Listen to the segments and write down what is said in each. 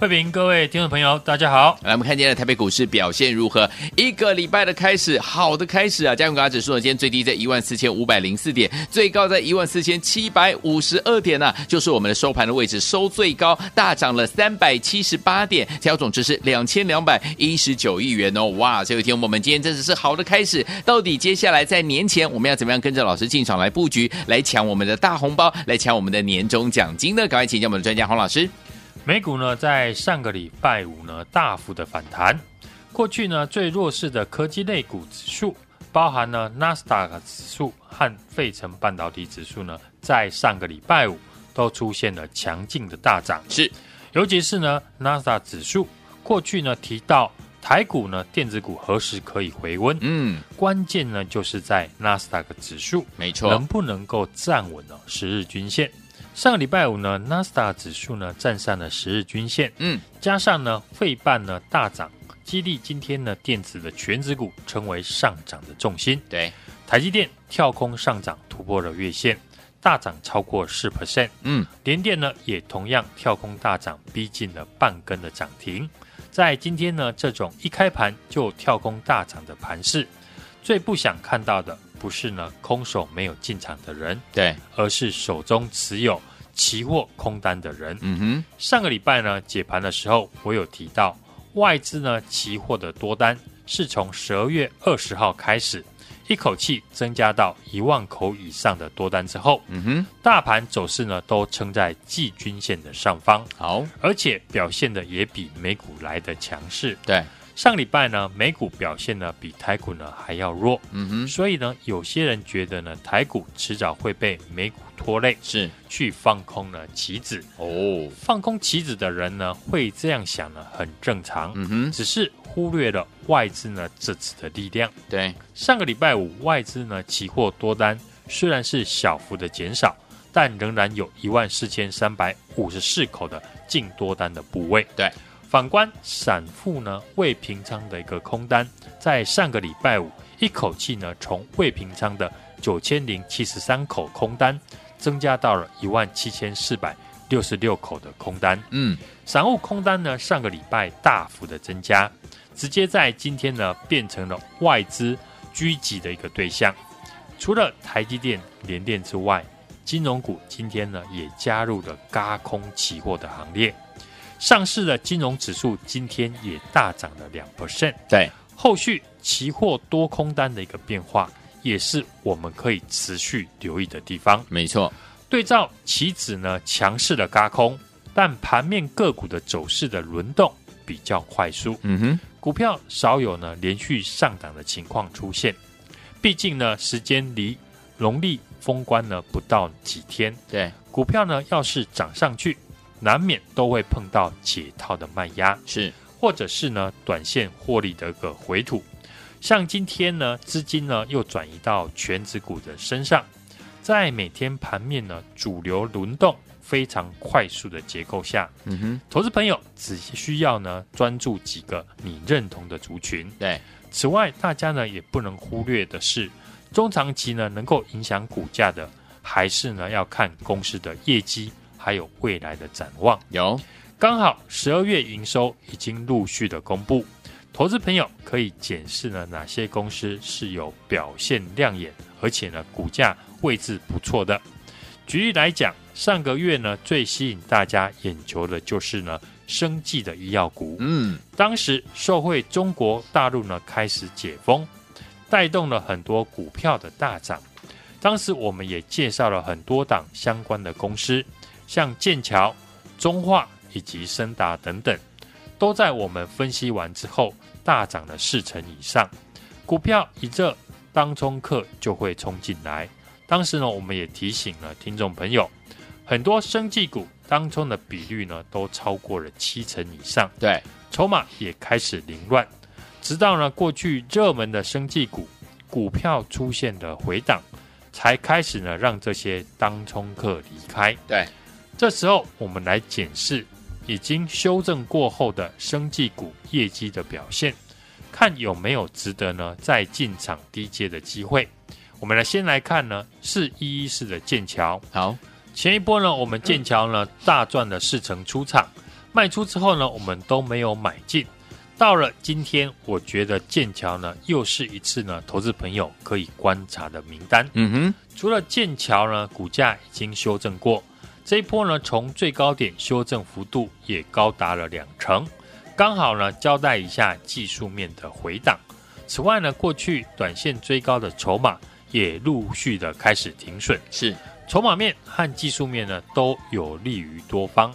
慧平，各位听众朋友，大家好。来，我们看今天的台北股市表现如何？一个礼拜的开始，好的开始啊！加权股价指数呢，今天最低在一万四千五百零四点，最高在一万四千七百五十二点呢、啊，就是我们的收盘的位置，收最高，大涨了三百七十八点，成交总值是两千两百一十九亿元哦！哇，这位听众朋友们，今天真的是好的开始。到底接下来在年前我们要怎么样跟着老师进场来布局，来抢我们的大红包，来抢我们的年终奖金呢？赶快请教我们的专家黄老师。美股呢，在上个礼拜五呢，大幅的反弹。过去呢，最弱势的科技类股指数，包含呢纳斯达克指数和费城半导体指数呢，在上个礼拜五都出现了强劲的大涨。是，尤其是呢纳斯达克指数，过去呢提到台股呢电子股何时可以回温？嗯，关键呢就是在纳斯达克指数，没错，能不能够站稳呢十日均线？上个礼拜五呢，纳斯达克指数呢站上了十日均线，嗯，加上呢费半呢大涨，激励今天呢电子的全指股成为上涨的重心。对，台积电跳空上涨，突破了月线，大涨超过四 percent。嗯，联电呢也同样跳空大涨，逼近了半根的涨停。在今天呢这种一开盘就跳空大涨的盘势，最不想看到的。不是呢，空手没有进场的人，对，而是手中持有期货空单的人。嗯哼，上个礼拜呢解盘的时候，我有提到外资呢期货的多单是从十二月二十号开始，一口气增加到一万口以上的多单之后，嗯哼，大盘走势呢都撑在季均线的上方，好，而且表现的也比美股来的强势，对。上礼拜呢，美股表现呢比台股呢还要弱，嗯哼，所以呢，有些人觉得呢，台股迟早会被美股拖累，是去放空呢棋子哦。放空棋子的人呢，会这样想呢，很正常，嗯哼，只是忽略了外资呢这次的力量。对，上个礼拜五外资呢期货多单虽然是小幅的减少，但仍然有一万四千三百五十四口的净多单的部位。对。反观散户呢，未平仓的一个空单，在上个礼拜五一口气呢，从未平仓的九千零七十三口空单，增加到了一万七千四百六十六口的空单。嗯，散户空单呢，上个礼拜大幅的增加，直接在今天呢，变成了外资狙击的一个对象。除了台积电、联电之外，金融股今天呢，也加入了轧空期货的行列。上市的金融指数今天也大涨了两 percent，对，后续期货多空单的一个变化，也是我们可以持续留意的地方。没错，对照期指呢强势的轧空，但盘面个股的走势的轮动比较快速，嗯哼，股票少有呢连续上涨的情况出现。毕竟呢时间离农历封关呢不到几天，对，股票呢要是涨上去。难免都会碰到解套的卖压，是，或者是呢短线获利的一个回吐。像今天呢，资金呢又转移到全指股的身上，在每天盘面呢主流轮动非常快速的结构下，嗯哼，投资朋友只需要呢专注几个你认同的族群。对，此外，大家呢也不能忽略的是，中长期呢能够影响股价的，还是呢要看公司的业绩。还有未来的展望，有刚好十二月营收已经陆续的公布，投资朋友可以检视呢哪些公司是有表现亮眼，而且呢股价位置不错的。举例来讲，上个月呢最吸引大家眼球的就是呢生技的医药股，嗯，当时受惠中国大陆呢开始解封，带动了很多股票的大涨。当时我们也介绍了很多档相关的公司。像剑桥、中化以及深达等等，都在我们分析完之后大涨了四成以上。股票一热，当冲客就会冲进来。当时呢，我们也提醒了听众朋友，很多生技股当冲的比率呢都超过了七成以上，对，筹码也开始凌乱。直到呢过去热门的生技股股票出现了回档，才开始呢让这些当冲客离开。对，这时候我们来检视已经修正过后的生技股业绩的表现，看有没有值得呢再进场低阶的机会。我们来先来看呢，是一一四的剑桥。好，前一波呢，我们剑桥呢大赚了四成出场，卖出之后呢，我们都没有买进。到了今天，我觉得剑桥呢又是一次呢投资朋友可以观察的名单。嗯哼，除了剑桥呢股价已经修正过，这一波呢从最高点修正幅度也高达了两成，刚好呢交代一下技术面的回档。此外呢，过去短线追高的筹码。也陆续的开始停损，是筹码面和技术面呢都有利于多方。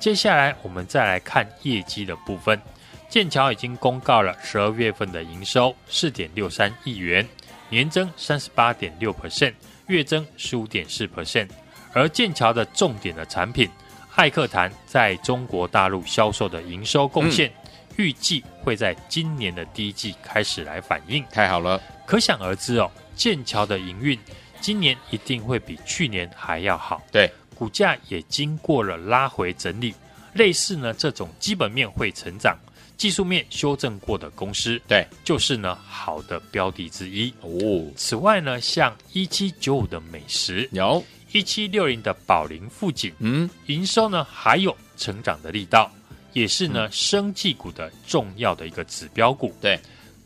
接下来我们再来看业绩的部分，剑桥已经公告了十二月份的营收四点六三亿元，年增三十八点六 percent，月增十五点四 percent。而剑桥的重点的产品艾克坦在中国大陆销售的营收贡献，嗯、预计会在今年的第一季开始来反映。太好了，可想而知哦。剑桥的营运今年一定会比去年还要好，对，股价也经过了拉回整理，类似呢这种基本面会成长、技术面修正过的公司，对，就是呢好的标的之一哦。此外呢，像一七九五的美食，有一七六零的宝林富锦，嗯，营收呢还有成长的力道，也是呢、嗯、生技股的重要的一个指标股，对。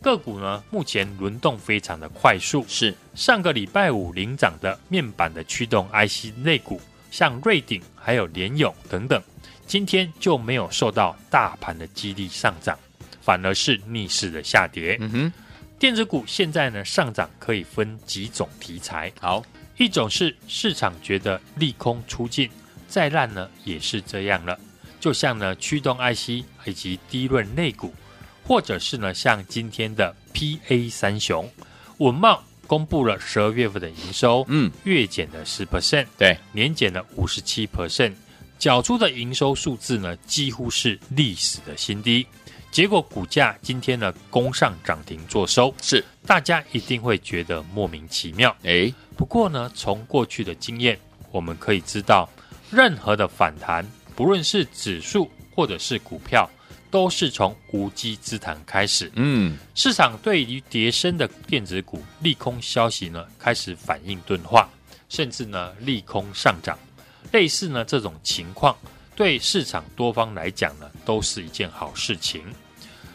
个股呢，目前轮动非常的快速。是上个礼拜五领涨的面板的驱动 IC 类股，像瑞鼎还有联咏等等，今天就没有受到大盘的激励上涨，反而是逆势的下跌。嗯哼，电子股现在呢上涨可以分几种题材。好，一种是市场觉得利空出尽，再烂呢也是这样了，就像呢驱动 IC 以及低润类股。或者是呢，像今天的 PA 三雄，稳茂公布了十二月份的营收，嗯，月减了十 percent，对，年减了五十七 percent，缴出的营收数字呢，几乎是历史的新低。结果股价今天呢，攻上涨停做收，是大家一定会觉得莫名其妙。诶，不过呢，从过去的经验，我们可以知道，任何的反弹，不论是指数或者是股票。都是从无稽之谈开始。嗯，市场对于跌升的电子股利空消息呢，开始反应钝化，甚至呢利空上涨。类似呢这种情况，对市场多方来讲呢，都是一件好事情。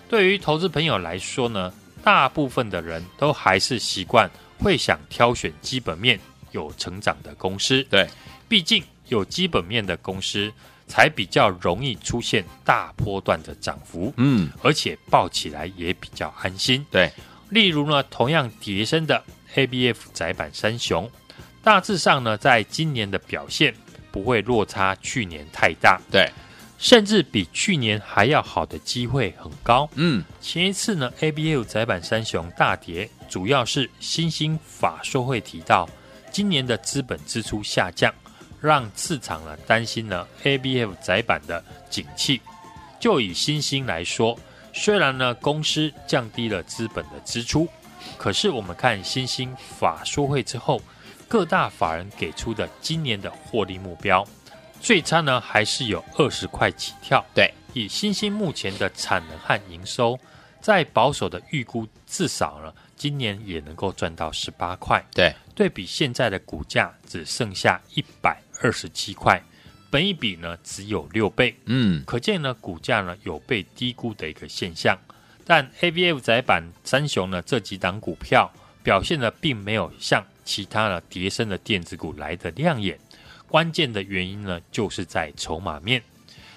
对于投资朋友来说呢，大部分的人都还是习惯会想挑选基本面有成长的公司。对，毕竟有基本面的公司。才比较容易出现大波段的涨幅，嗯，而且抱起来也比较安心。对，例如呢，同样叠升的 ABF 窄板三雄，大致上呢，在今年的表现不会落差去年太大，对，甚至比去年还要好的机会很高。嗯，前一次呢，ABF 载板三雄大跌，主要是新兴法说会提到今年的资本支出下降。让市场呢担心呢，ABF 载板的景气。就以新兴来说，虽然呢公司降低了资本的支出，可是我们看新兴法说会之后，各大法人给出的今年的获利目标，最差呢还是有二十块起跳。对，以新兴目前的产能和营收，在保守的预估，至少呢今年也能够赚到十八块。对，对比现在的股价只剩下一百。二十七块，本一比呢只有六倍，嗯，可见呢股价呢有被低估的一个现象。但 ABF 窄板三雄呢这几档股票表现呢并没有像其他的跌升的电子股来得亮眼。关键的原因呢就是在筹码面，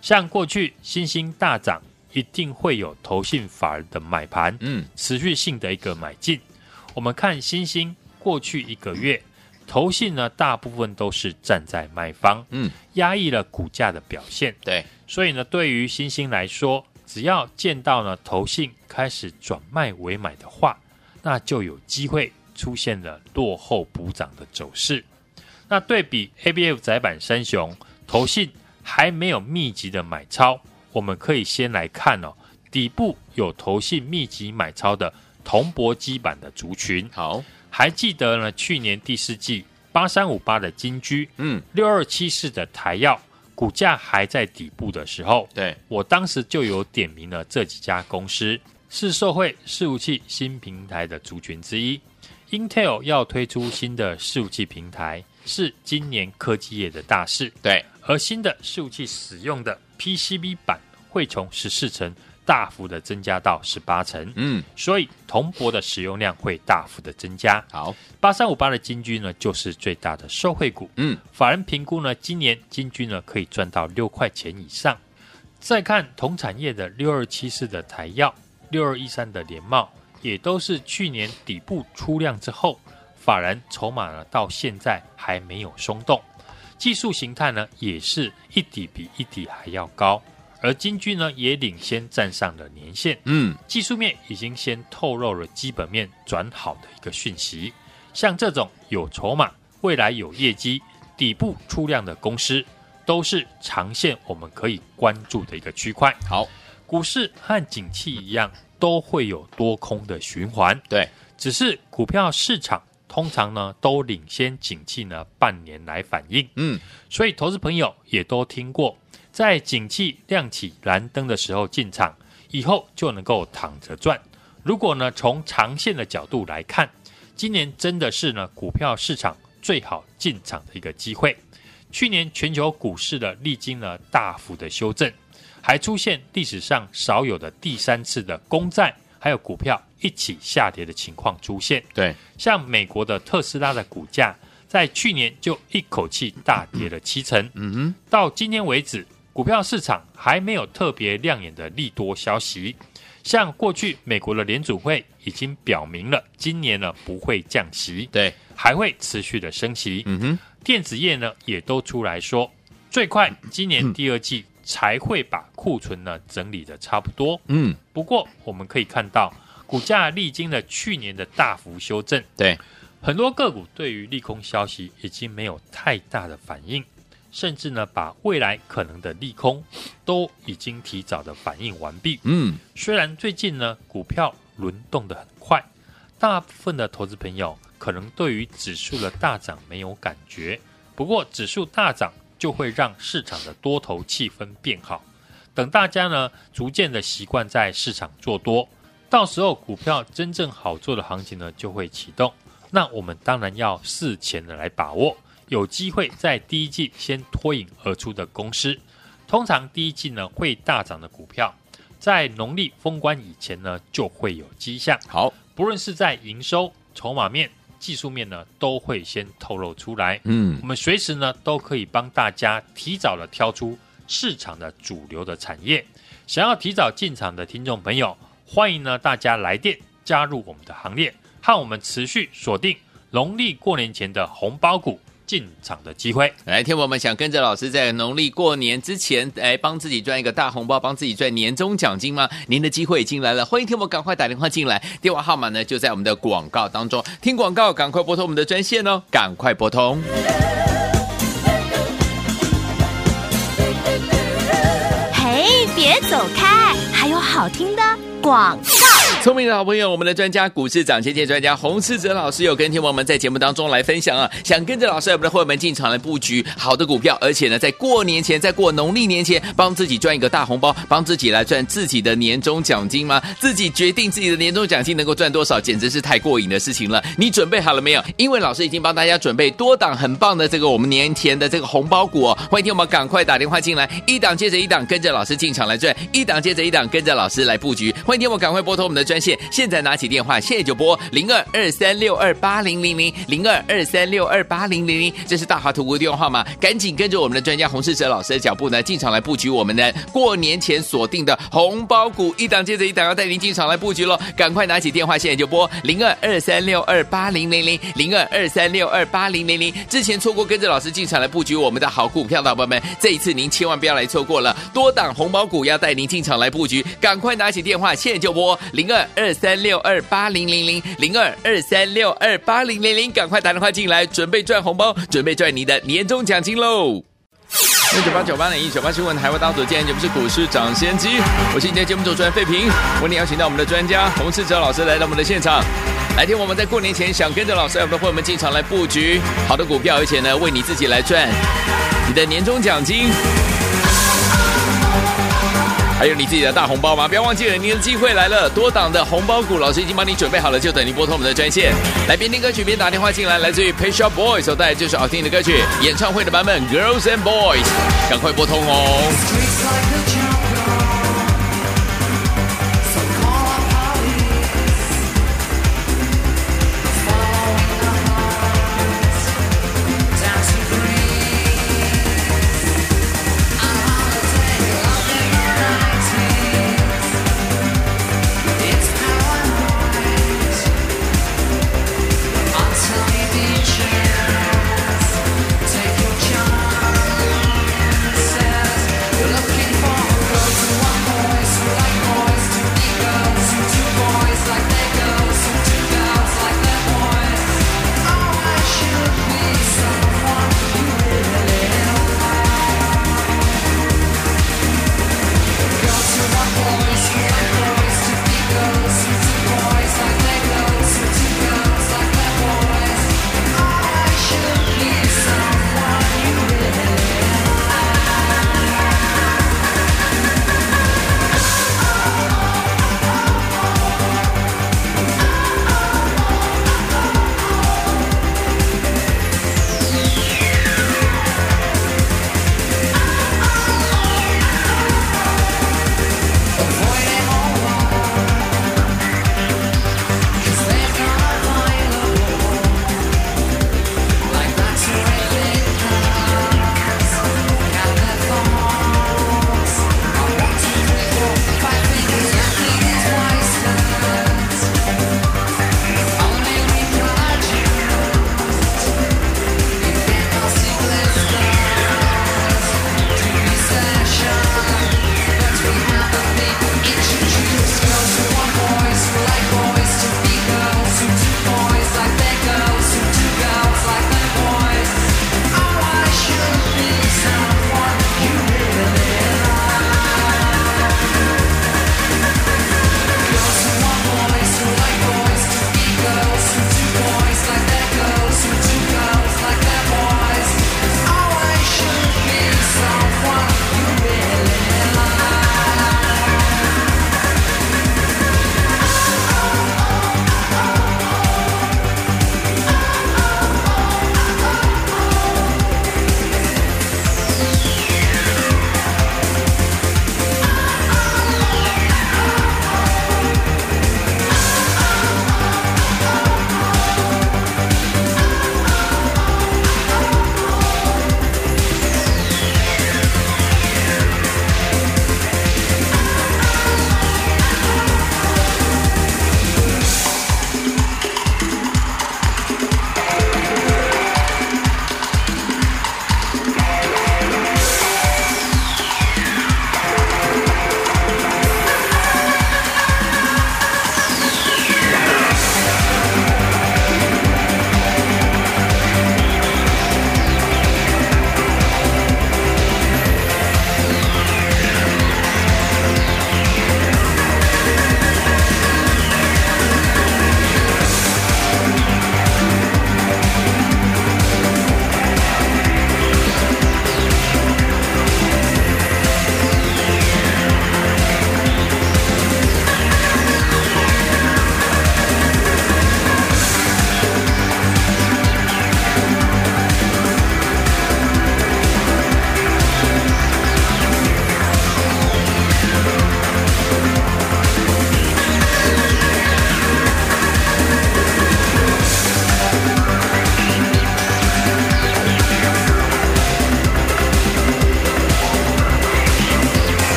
像过去新兴大涨，一定会有投信法人的买盘，嗯，持续性的一个买进。我们看新兴过去一个月。投信呢，大部分都是站在卖方，嗯，压抑了股价的表现。对，所以呢，对于新兴来说，只要见到呢投信开始转卖为买的话，那就有机会出现了落后补涨的走势。那对比 ABF 窄板三雄，投信还没有密集的买超，我们可以先来看哦，底部有投信密集买超的铜箔基板的族群。好，还记得呢？去年第四季八三五八的金居，嗯，六二七四的台药，股价还在底部的时候，对，我当时就有点名了这几家公司，是受惠伺服器新平台的族群之一。Intel 要推出新的伺服器平台，是今年科技业的大事。对，而新的服务器使用的 PCB 板会从十四层大幅的增加到十八层。嗯，所以铜箔的使用量会大幅的增加。好，八三五八的金居呢，就是最大的受惠股。嗯，法人评估呢，今年金居呢可以赚到六块钱以上。再看同产业的六二七四的台药，六二一三的联茂。也都是去年底部出量之后，法人筹码呢到现在还没有松动，技术形态呢也是一底比一底还要高，而金居呢也领先站上了年线，嗯，技术面已经先透露了基本面转好的一个讯息，像这种有筹码、未来有业绩、底部出量的公司，都是长线我们可以关注的一个区块。好，股市和景气一样。都会有多空的循环，对，只是股票市场通常呢都领先景气呢半年来反应，嗯，所以投资朋友也都听过，在景气亮起蓝灯的时候进场，以后就能够躺着赚。如果呢从长线的角度来看，今年真的是呢股票市场最好进场的一个机会。去年全球股市的历经了大幅的修正。还出现历史上少有的第三次的公债还有股票一起下跌的情况出现。对，像美国的特斯拉的股价在去年就一口气大跌了七成。嗯哼，到今天为止，股票市场还没有特别亮眼的利多消息。像过去美国的联储会已经表明了，今年呢不会降息，对，还会持续的升息。嗯哼，电子业呢也都出来说，最快今年第二季。才会把库存呢整理的差不多。嗯，不过我们可以看到，股价历经了去年的大幅修正，对很多个股对于利空消息已经没有太大的反应，甚至呢把未来可能的利空都已经提早的反应完毕。嗯，虽然最近呢股票轮动的很快，大部分的投资朋友可能对于指数的大涨没有感觉，不过指数大涨。就会让市场的多头气氛变好。等大家呢逐渐的习惯在市场做多，到时候股票真正好做的行情呢就会启动。那我们当然要事前的来把握，有机会在第一季先脱颖而出的公司。通常第一季呢会大涨的股票，在农历封关以前呢就会有迹象。好，不论是在营收、筹码面。技术面呢都会先透露出来，嗯，我们随时呢都可以帮大家提早的挑出市场的主流的产业。想要提早进场的听众朋友，欢迎呢大家来电加入我们的行列，和我们持续锁定农历过年前的红包股。进场的机会，来，天我们想跟着老师在农历过年之前，来帮自己赚一个大红包，帮自己赚年终奖金吗？您的机会已经来了，欢迎天我赶快打电话进来，电话号码呢就在我们的广告当中，听广告赶快拨通我们的专线哦，赶快拨通。嘿，别走开，还有好听的广告。聪明的好朋友，我们的专家股市涨跌见专家洪世哲老师有跟听我们在节目当中来分享啊，想跟着老师我们的会员们进场来布局好的股票，而且呢，在过年前，在过农历年前，帮自己赚一个大红包，帮自己来赚自己的年终奖金吗？自己决定自己的年终奖金能够赚多少，简直是太过瘾的事情了。你准备好了没有？因为老师已经帮大家准备多档很棒的这个我们年前的这个红包股哦，欢迎听我们赶快打电话进来，一档接着一档跟着老师进场来赚，一档接着一档跟着老师来布局。欢今天我赶快拨通我们的专线，现在拿起电话，现在就拨零二二三六二八零零零零二二三六二八零零零，这是大华图的电话号码，赶紧跟着我们的专家洪世哲老师的脚步呢，进场来布局我们的过年前锁定的红包股，一档接着一档要带您进场来布局喽，赶快拿起电话，现在就拨零二二三六二八零零零零二二三六二八零零零，之前错过跟着老师进场来布局我们的好股票的伙伴们，这一次您千万不要来错过了，多档红包股要带您进场来布局，赶快拿起电话。现在就拨零二二三六二八零零零零二二三六二八零零零，赶快打电话进来，准备赚红包，准备赚你的年终奖金喽！六九八九八零一九八新闻台湾大所见，节目是股市涨先机，我是今天节目主持人费平，为你邀请到我们的专家洪世哲老师来到我们的现场，来听我们在过年前想跟着老师我们的会员们进场来布局好的股票，而且呢为你自己来赚你的年终奖金。还有你自己的大红包吗？不要忘记了，您的机会来了！多档的红包股，老师已经帮你准备好了，就等您拨通我们的专线，来边听歌曲边打电话进来。来自于 Pet Shop Boys 所带来就是好听的歌曲，演唱会的版本 Girls and Boys，赶快拨通哦。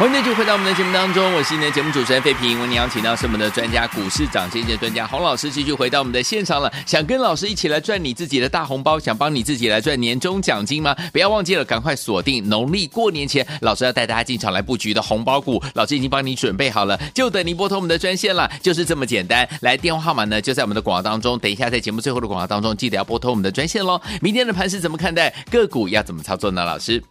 欢迎继续回到我们的节目当中，我是你的节目主持人费平。为您邀请到是我们的专家股市涨跌的专家洪老师，继续回到我们的现场了。想跟老师一起来赚你自己的大红包，想帮你自己来赚年终奖金吗？不要忘记了，赶快锁定农历过年前，老师要带大家进场来布局的红包股。老师已经帮你准备好了，就等您拨通我们的专线了，就是这么简单。来，电话号码呢就在我们的广告当中。等一下在节目最后的广告当中，记得要拨通我们的专线喽。明天的盘是怎么看待？个股要怎么操作呢？老师？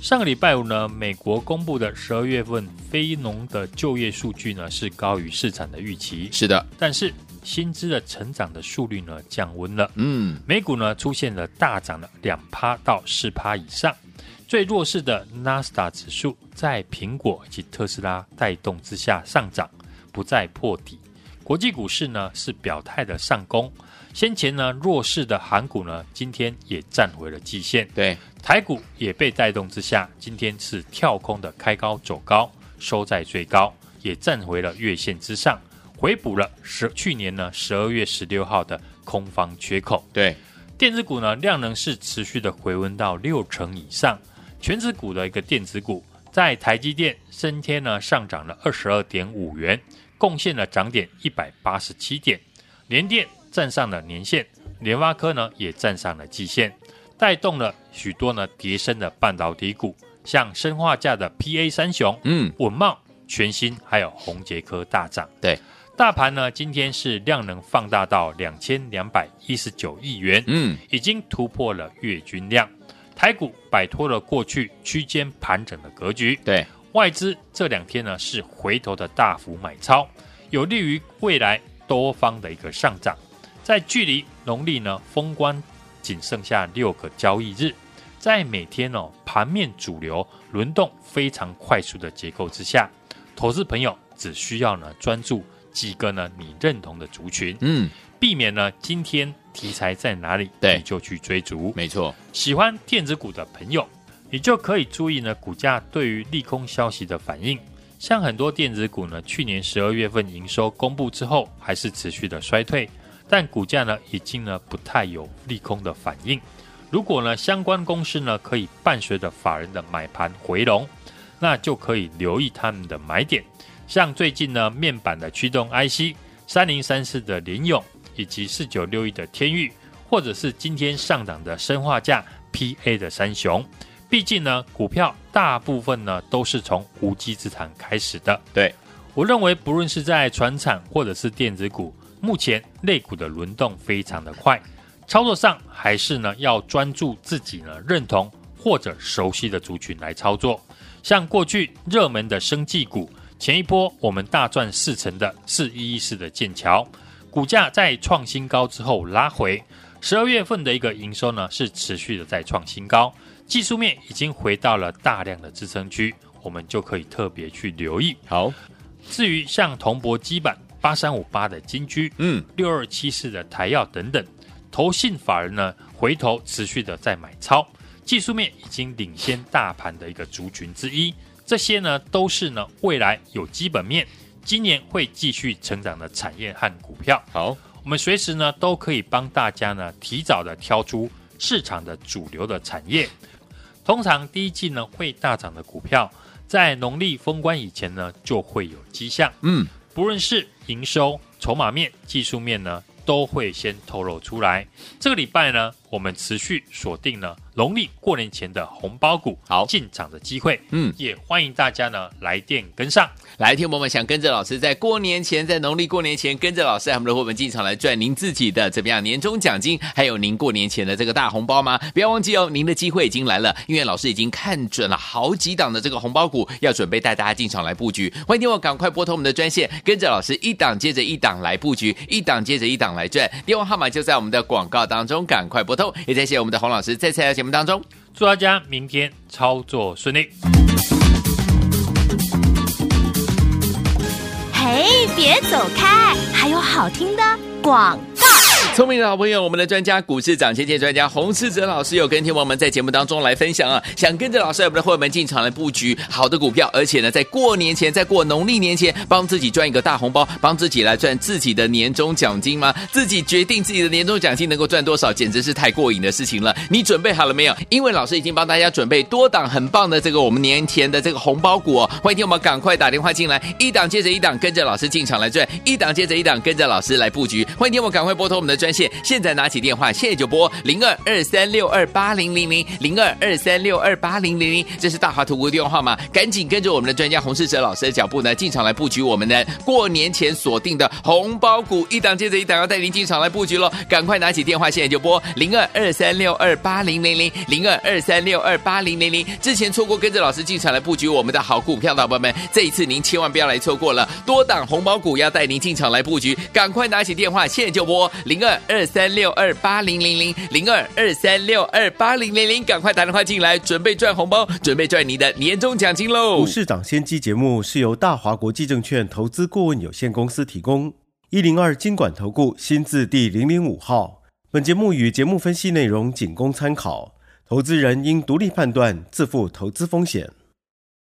上个礼拜五呢，美国公布的十二月份非农的就业数据呢是高于市场的预期，是的。但是薪资的成长的速率呢降温了，嗯，美股呢出现了大涨了两趴到四趴以上，最弱势的纳斯达指数在苹果以及特斯拉带动之下上涨，不再破底。国际股市呢是表态的上攻。先前呢弱势的韩股呢，今天也站回了季线。对，台股也被带动之下，今天是跳空的开高走高，收在最高，也站回了月线之上，回补了十去年呢十二月十六号的空方缺口。对，电子股呢量能是持续的回温到六成以上，全指股的一个电子股，在台积电升天呢上涨了二十二点五元，贡献了涨点一百八十七点，联电。站上了年线，联发科呢也站上了季线，带动了许多呢跌升的半导体股，像砷化价的 PA 三雄，嗯，稳懋、全新还有宏杰科大涨。对，大盘呢今天是量能放大到两千两百一十九亿元，嗯，已经突破了月均量。台股摆脱了过去区间盘整的格局，对，外资这两天呢是回头的大幅买超，有利于未来多方的一个上涨。在距离农历呢封关仅剩下六个交易日，在每天哦盘面主流轮动非常快速的结构之下，投资朋友只需要呢专注几个呢你认同的族群，嗯，避免呢今天题材在哪里，对，你就去追逐。没错，喜欢电子股的朋友，你就可以注意呢股价对于利空消息的反应。像很多电子股呢，去年十二月份营收公布之后，还是持续的衰退。但股价呢，已经呢不太有利空的反应。如果呢相关公司呢可以伴随着法人的买盘回笼，那就可以留意他们的买点。像最近呢面板的驱动 IC 三零三四的联勇，以及四九六一的天钰，或者是今天上涨的生化价 PA 的三雄。毕竟呢股票大部分呢都是从无稽之谈开始的。对，我认为不论是在船产或者是电子股。目前类股的轮动非常的快，操作上还是呢要专注自己呢认同或者熟悉的族群来操作。像过去热门的生技股，前一波我们大赚四成的四一一四的剑桥，股价在创新高之后拉回，十二月份的一个营收呢是持续的在创新高，技术面已经回到了大量的支撑区，我们就可以特别去留意。好，至于像铜箔基板。八三五八的金居，嗯，六二七四的台药等等，投信法人呢回头持续的在买超，技术面已经领先大盘的一个族群之一，这些呢都是呢未来有基本面，今年会继续成长的产业和股票。好，我们随时呢都可以帮大家呢提早的挑出市场的主流的产业，通常第一季呢会大涨的股票，在农历封关以前呢就会有迹象，嗯。不论是营收、筹码面、技术面呢，都会先透露出来。这个礼拜呢，我们持续锁定了农历过年前的红包股好进场的机会。嗯，也欢迎大家呢来电跟上。来，听友们想跟着老师在过年前，在农历过年前跟着老师，我们的伙伴进场来赚您自己的怎么样年终奖金，还有您过年前的这个大红包吗？不要忘记哦，您的机会已经来了，因为老师已经看准了好几档的这个红包股，要准备带大家进场来布局。欢迎听我赶快拨通我们的专线，跟着老师一档接着一档来布局，一档接着一档来赚。电话号码就在我们的广告当中，赶快拨通。也谢谢我们的洪老师在这期节目当中，祝大家明天操作顺利。嘿，别走开，还有好听的广告。聪明的好朋友，我们的专家股市涨跌跌专家洪世哲老师有跟听我们在节目当中来分享啊，想跟着老师我们的会员们进场来布局好的股票，而且呢，在过年前，在过农历年前，帮自己赚一个大红包，帮自己来赚自己的年终奖金吗？自己决定自己的年终奖金能够赚多少，简直是太过瘾的事情了。你准备好了没有？因为老师已经帮大家准备多档很棒的这个我们年前的这个红包股哦，欢迎听我们赶快打电话进来，一档接着一档，跟着老师进场来赚，一档接着一档，跟着老师来布局。欢迎听我赶快拨通我们的专线，现在拿起电话，现在就拨零二二三六二八零零零零二二三六二八零零零，这是大华图的电话号码，赶紧跟着我们的专家洪世哲老师的脚步呢，进场来布局我们的过年前锁定的红包股，一档接着一档，要带您进场来布局喽！赶快拿起电话，现在就拨零二二三六二八零零零零二二三六二八零零零。之前错过跟着老师进场来布局我们的好股票的伙伴们，这一次您千万不要来错过了，多档红包股要带您进场来布局，赶快拿起电话，现在就拨零二二三六二八零零零零二二三六二八零零零，赶快打电话进来，准备赚红包，准备赚你的年终奖金喽！股市涨先机节目是由大华国际证券投资顾问有限公司提供，一零二经管投顾新字第零零五号。本节目与节目分析内容仅供参考，投资人应独立判断，自负投资风险。